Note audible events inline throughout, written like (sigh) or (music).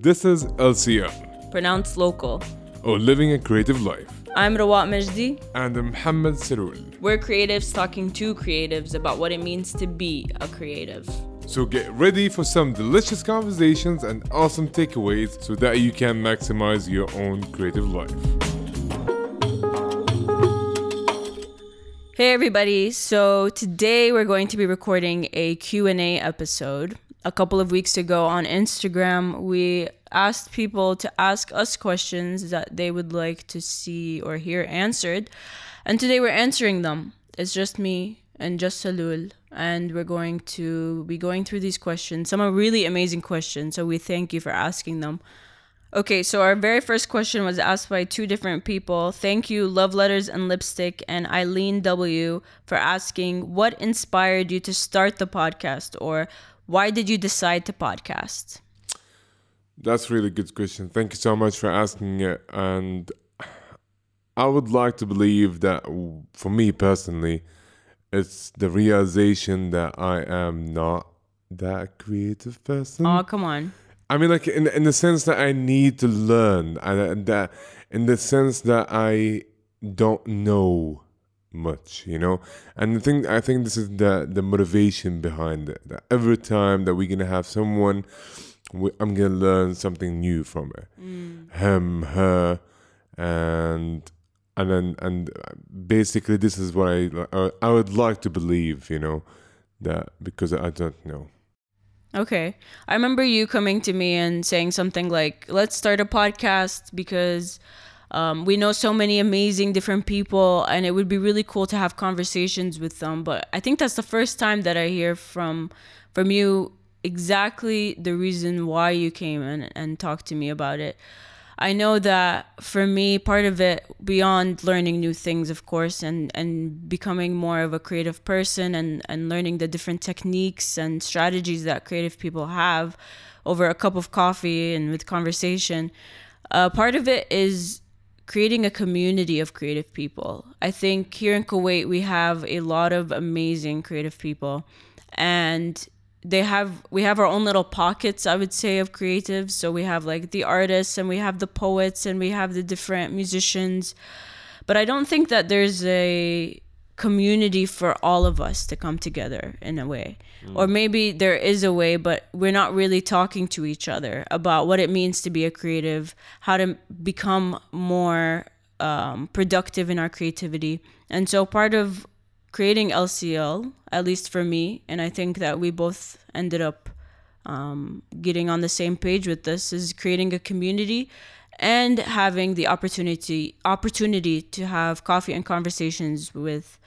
This is LCL, pronounced local. or Living a Creative Life. I'm Rawa Majdi. And I'm Muhammad Sirul. We're creatives talking to creatives about what it means to be a creative. So get ready for some delicious conversations and awesome takeaways so that you can maximize your own creative life. Hey everybody. So today we're going to be recording a Q&A episode. A couple of weeks ago on Instagram, we asked people to ask us questions that they would like to see or hear answered. And today we're answering them. It's just me and just Salul and we're going to be going through these questions. Some are really amazing questions, so we thank you for asking them. Okay, so our very first question was asked by two different people. Thank you, Love Letters and Lipstick, and Eileen W, for asking what inspired you to start the podcast or why did you decide to podcast? That's a really good question. Thank you so much for asking it. And I would like to believe that for me personally, it's the realization that I am not that creative person. Oh, come on. I mean, like in in the sense that I need to learn, and that in the sense that I don't know much, you know. And the thing I think this is the the motivation behind it. That every time that we're gonna have someone, I'm gonna learn something new from it. Mm. Him, her, and and then and basically this is what I I would like to believe, you know, that because I don't know. Okay. I remember you coming to me and saying something like, "Let's start a podcast because um, we know so many amazing different people, and it would be really cool to have conversations with them." But I think that's the first time that I hear from from you exactly the reason why you came and and talked to me about it. I know that for me, part of it, beyond learning new things, of course, and, and becoming more of a creative person and, and learning the different techniques and strategies that creative people have over a cup of coffee and with conversation, uh, part of it is creating a community of creative people. I think here in Kuwait, we have a lot of amazing creative people. And they have we have our own little pockets i would say of creatives. So we have like the artists and we have the poets and we have the different musicians. But i don't think that there's a community for all of us to come together in a way. Mm. or maybe there is a way but we're not really talking to each other about what it means to be a creative how to become more um, productive in our creativity. And so part of creating LCL, at least for me, and I think that we both ended up um, getting on the same page with this, is creating a community and having the opportunity opportunity to have coffee and conversations with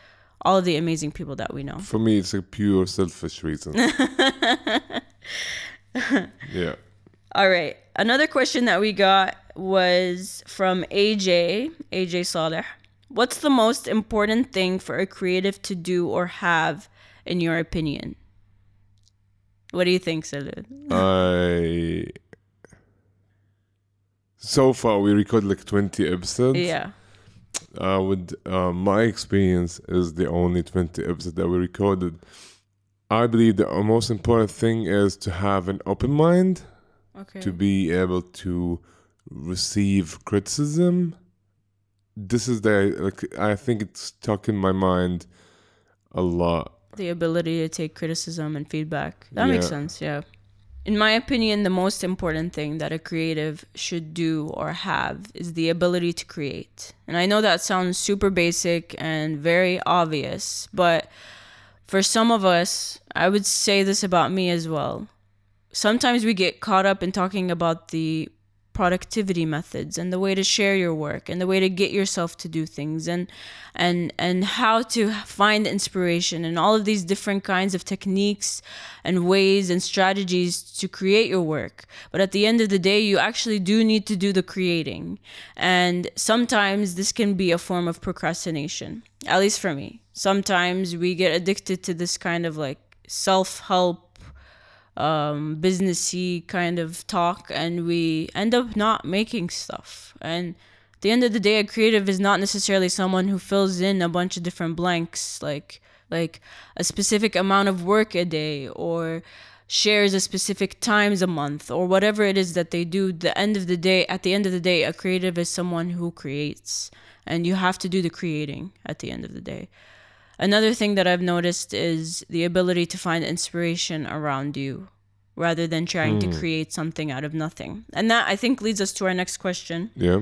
all of the amazing people that we know. For me, it's a pure selfish reason. (laughs) yeah. All right. Another question that we got was from AJ, AJ Saleh. What's the most important thing for a creative to do or have, in your opinion? What do you think, Salul? I. So far, we recorded like 20 episodes. Yeah. Uh, with uh, my experience is the only 20 episodes that we recorded. I believe the most important thing is to have an open mind, okay. to be able to receive criticism this is the like I think it's stuck in my mind a lot. The ability to take criticism and feedback. That yeah. makes sense, yeah. In my opinion, the most important thing that a creative should do or have is the ability to create. And I know that sounds super basic and very obvious, but for some of us, I would say this about me as well. Sometimes we get caught up in talking about the productivity methods and the way to share your work and the way to get yourself to do things and and and how to find inspiration and all of these different kinds of techniques and ways and strategies to create your work. But at the end of the day you actually do need to do the creating. And sometimes this can be a form of procrastination at least for me. Sometimes we get addicted to this kind of like self-help um, businessy kind of talk, and we end up not making stuff. And at the end of the day, a creative is not necessarily someone who fills in a bunch of different blanks, like like a specific amount of work a day or shares a specific times a month or whatever it is that they do the end of the day at the end of the day a creative is someone who creates and you have to do the creating at the end of the day another thing that i've noticed is the ability to find inspiration around you rather than trying to create something out of nothing and that i think leads us to our next question Yeah.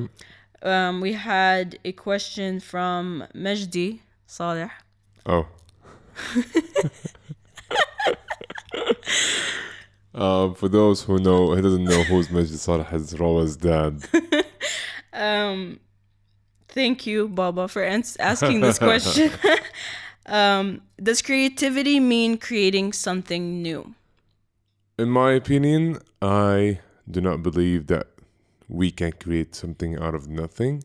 um, we had a question from Majdi Saleh. Oh. um, (laughs) for those who know, he doesn't know who's Majdi Saleh, his Rawa's dad. (laughs) Um, thank you, Baba, for ans- asking this question. (laughs) um, does creativity mean creating something new? In my opinion, I do not believe that we can create something out of nothing.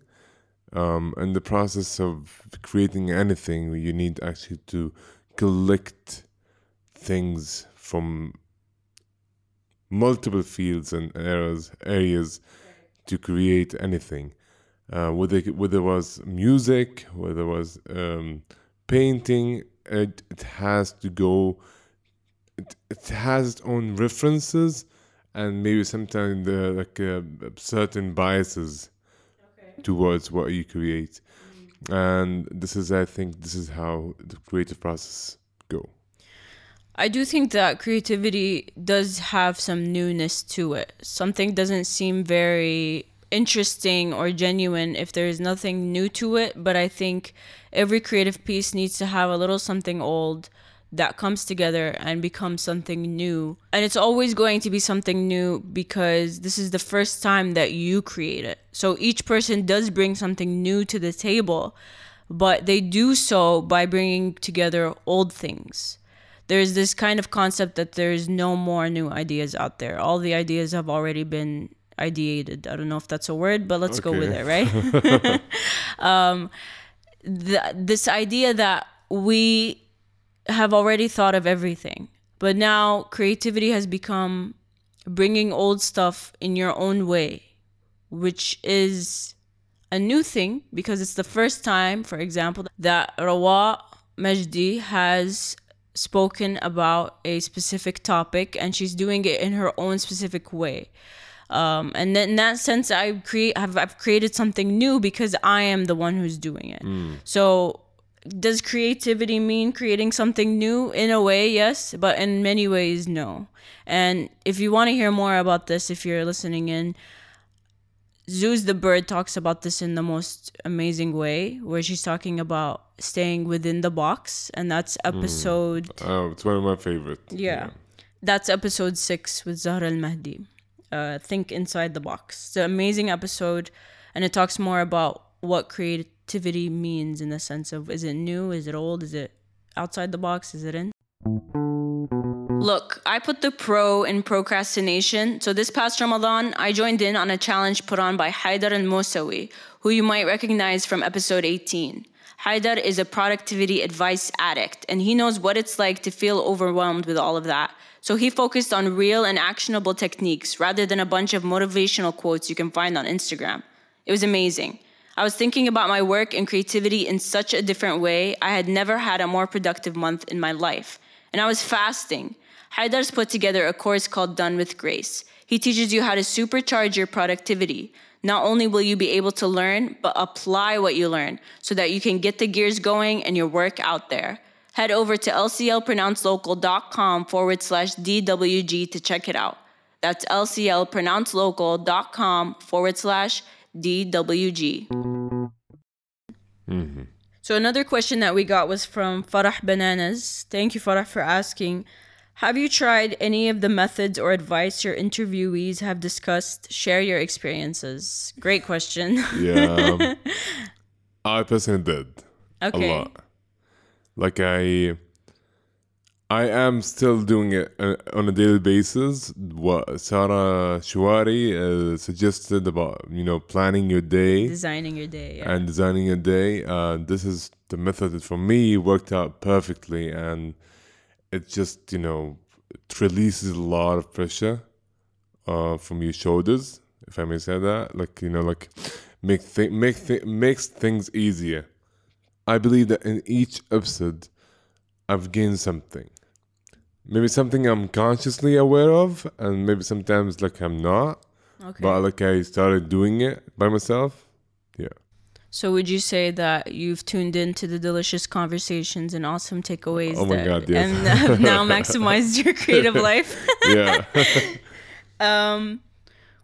Um, in the process of creating anything, you need actually to collect things from multiple fields and areas areas to create anything. Uh, whether whether it was music, whether it was um, painting, it, it has to go it, it has its own references and maybe sometimes the like uh, certain biases towards what you create. And this is i think this is how the creative process go. I do think that creativity does have some newness to it. Something doesn't seem very interesting or genuine if there's nothing new to it, but I think every creative piece needs to have a little something old that comes together and becomes something new. And it's always going to be something new because this is the first time that you create it. So each person does bring something new to the table, but they do so by bringing together old things there's this kind of concept that there's no more new ideas out there. All the ideas have already been ideated. I don't know if that's a word, but let's go with it, right? (laughs) (laughs) um, the, this idea that we have already thought of everything, but now creativity has become bringing old stuff in your own way, which is a new thing because it's the first time, for example, that Rawa Majdi has spoken about a specific topic and she's doing it in her own specific way. Um, and then in that sense, I create have I've created something new because I am the one who's doing it. So does creativity mean creating something new in a way yes but in many ways no and if you want to hear more about this if you're listening in Zeus the bird talks about this in the most amazing way where she's talking about staying within the box and that's episode oh it's one of my favorite yeah. That's episode six with Zahra Al Mahdi. Uh, Think Inside the Box. It's an amazing episode, and it talks more about what creativity means in the sense of is it new, is it old, is it outside the box, is it in? Look, I put the pro in procrastination. So this past Ramadan, I joined in on a challenge put on by Haidar Al Mosawi, who you might recognize from episode 18. Haidar is a productivity advice addict, and he knows what it's like to feel overwhelmed with all of that. So he focused on real and actionable techniques rather than a bunch of motivational quotes you can find on Instagram. It was amazing. I was thinking about my work and creativity in such a different way. I had never had a more productive month in my life. And I was fasting. Haidar's put together a course called Done with Grace. He teaches you how to supercharge your productivity. Not only will you be able to learn, but apply what you learn so that you can get the gears going and your work out there. Head over to lclpronouncelocal.com forward slash DWG to check it out. That's lclpronouncelocal.com forward slash DWG. So another question that we got was from Farah Bananas. Thank you, Farah, for asking. Have you tried any of the methods or advice your interviewees have discussed? Share your experiences. Great question. yeah um, (laughs) i personally did Okay. a lot like i i am still doing it uh, on a daily basis what sarah shuari uh, suggested about you know planning your day Designing your day. Yeah. and designing your day. Uh, this is the method that for me worked out perfectly, and it just you know it releases a lot of pressure uh, from your shoulders, if I may say that. Like you know, like make th- make th- makes things easier. I believe that in each episode, I've gained something. maybe something I'm consciously aware of, and maybe sometimes like I'm not. Okay. But like I started doing it by myself. Yeah. so would you say that you've tuned into the delicious conversations and awesome takeaways Oh my that, God, yes. and have (laughs) now (laughs) maximized your creative life? Yeah. (laughs) Um,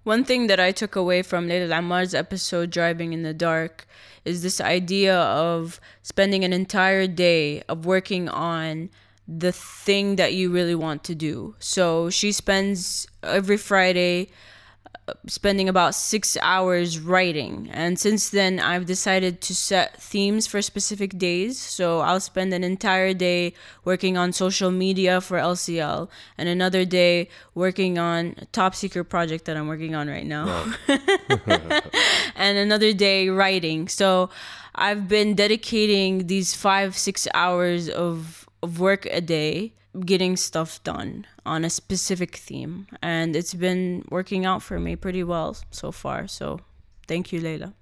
one thing that I took away from Leila Ammar's episode, Driving in the Dark, is this idea of spending an entire day of working on the thing that you really want to do. So she spends every Friday spending about six hours writing. And since then, I've decided to set themes for specific days. So I'll spend an entire day working on social media for LCL, and another day working on a top secret project that I'm working on right now, (laughs) and another day writing. So I've been dedicating these five, six hours of, of work a day getting stuff done on a specific theme and it's been working out for me pretty well so far so thank you Layla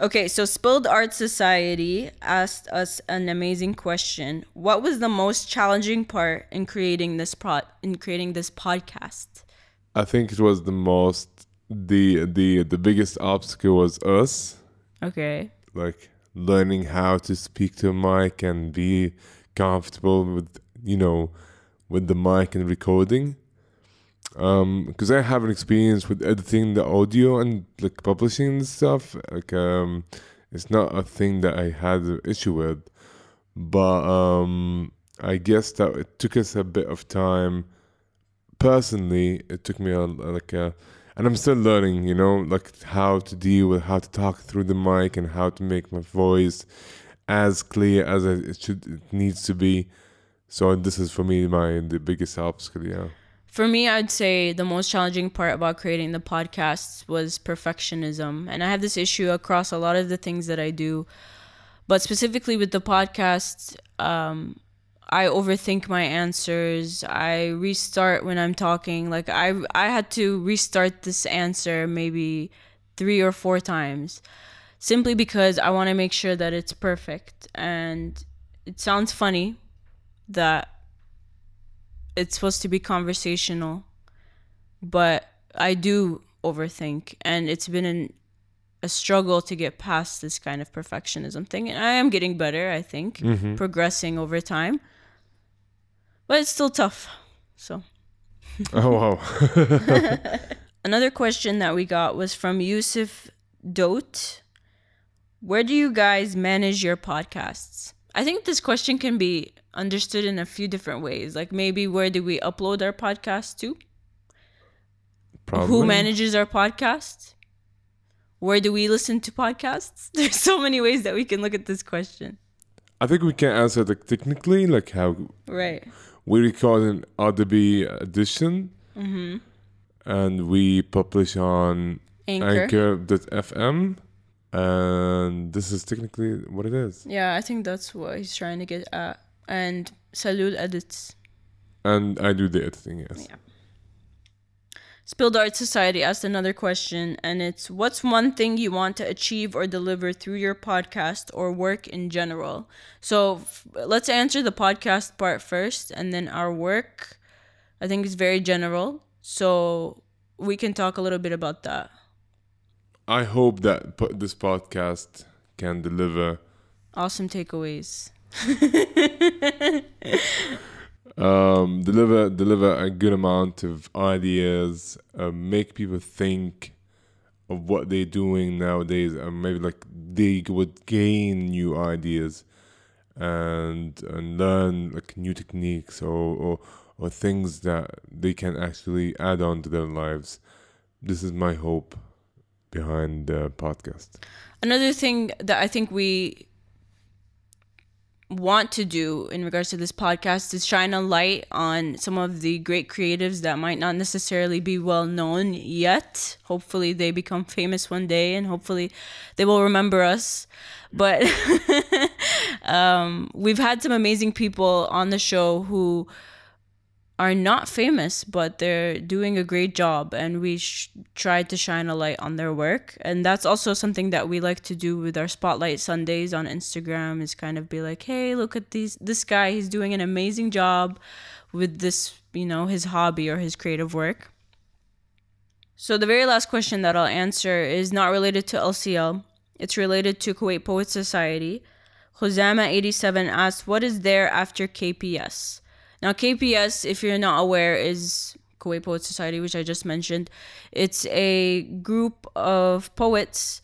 okay so spilled art society asked us an amazing question. What was the most challenging part in creating this pod in creating this podcast? I think it was the most the the the biggest obstacle was us okay. like learning how to speak to a mic and be comfortable with you know with the mic and recording. Um because i have an experience with editing the audio and like publishing and stuff. Like um it's not a thing that i had an issue with. But um i guess that it took us a bit of time. Personally it took me a like a and i'm still learning you know like how to deal with how to talk through the mic and how to make my voice as clear as it should it needs to be so this is for me my the biggest obstacle yeah For me, I'd say the most challenging part about creating the podcasts was perfectionism. And I have this issue across a lot of the things that I do. But specifically with the podcasts, um, I overthink my answers. I restart when I'm talking. Like I I had to restart this answer maybe 3 or 4 times simply because I want to make sure that it's perfect. And it sounds funny that it's supposed to be conversational, but I do overthink, and it's been an, a struggle to get past this kind of perfectionism thing. And I am getting better, I think, mm-hmm. progressing over time, but it's still tough. So. (laughs) oh wow (laughs) Another question that we got was from Yusuf Dote. Where do you guys manage your podcasts? I think this question can be understood in a few different ways. Like maybe where do we upload our podcast to? probably Who manages our podcast? Where do we listen to podcasts? (laughs) There's so many ways that we can look at this question. i think we can answer like technically like how Right. we record an Adobe Audition Mm-hmm. and we publish on Anchor. anchor.fm and this is technically what it is Yeah, I think that's what he's trying to get at. And Salul edits. and i do the editing yes Yeah. Spilled Art Society asked another question, and it's What's one thing you want to achieve or deliver through your podcast or work in general? So f- let's answer the podcast part first, and then our work, I think, is very general. So we can talk a little bit about that. i hope that this podcast can deliver Awesome takeaways. Um, deliver deliver a good amount of ideas, uh, make people think of what they're doing nowadays, and maybe like they would gain new ideas and and learn like new techniques or or, or things that they can actually add on to their lives. This is my hope behind the podcast. Another thing that I think we want to do in regards to this podcast is shine a light on some of the great creatives that might not necessarily be well known yet. Hopefully, they become famous one day and hopefully they will remember us. But (laughs) um, we've had some amazing people on the show who are not famous, but they're doing a great job, and we sh- try to shine a light on their work. And that's also something that we like to do with our Spotlight Sundays on Instagram. Is kind of be like, hey, look at these this guy. He's doing an amazing job with this, you know, his hobby or his creative work. So the very last question that I'll answer is not related to LCL. It's related to Kuwait Poets Society. Khuzama87 asked, What is there after KPS? Now, KPS, if you're not aware, is Kuwait Poet Society, which I just mentioned. It's a group of poets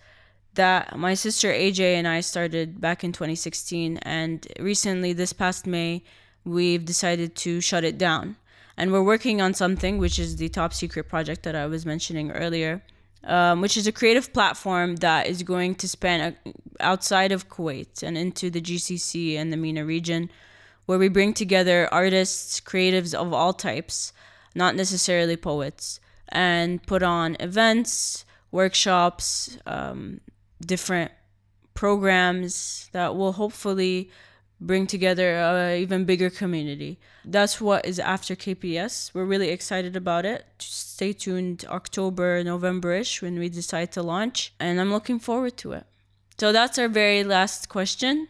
that my sister AJ and I started back in 2016. And recently, this past May, we've decided to shut it down. And we're working on something, which is the top secret project that I was mentioning earlier um, which is a creative platform that is going to span uh, outside of Kuwait and into the GCC and the MENA region, where we bring together artists, creatives of all types, not necessarily poets, and put on events, workshops, um, different programs that will hopefully bring together an even bigger community. That's what is after KPS. We're really excited about it. Stay tuned October, November-ish when we decide to launch, and I'm looking forward to it. So that's our very last question.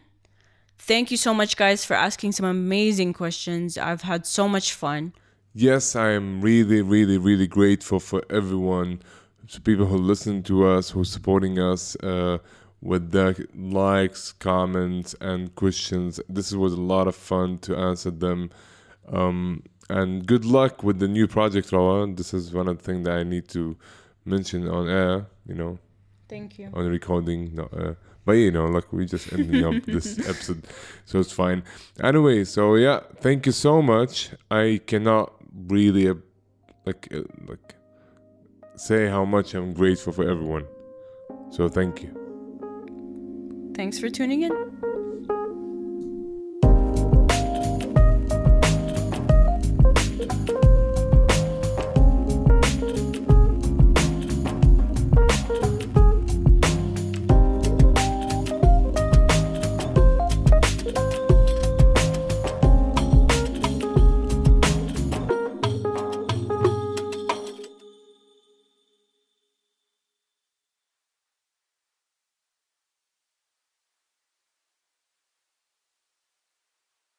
Thank you so much guys for asking some amazing questions. I've had so much fun. Yes, I am really really really grateful for everyone, to people who listen to us, who's supporting us. Uh, with the likes, comments, and questions. This was a lot of fun to answer them. Um, and good luck with the new project, Rawa. This is one of the things that I need to mention on air, you know. Thank you. On recording. But you know, like we just ending up (laughs) this episode, so it's fine. Anyway, so yeah, thank you so much. I cannot really uh, like uh, like say how much I'm grateful for everyone. So thank you. Thanks for tuning in.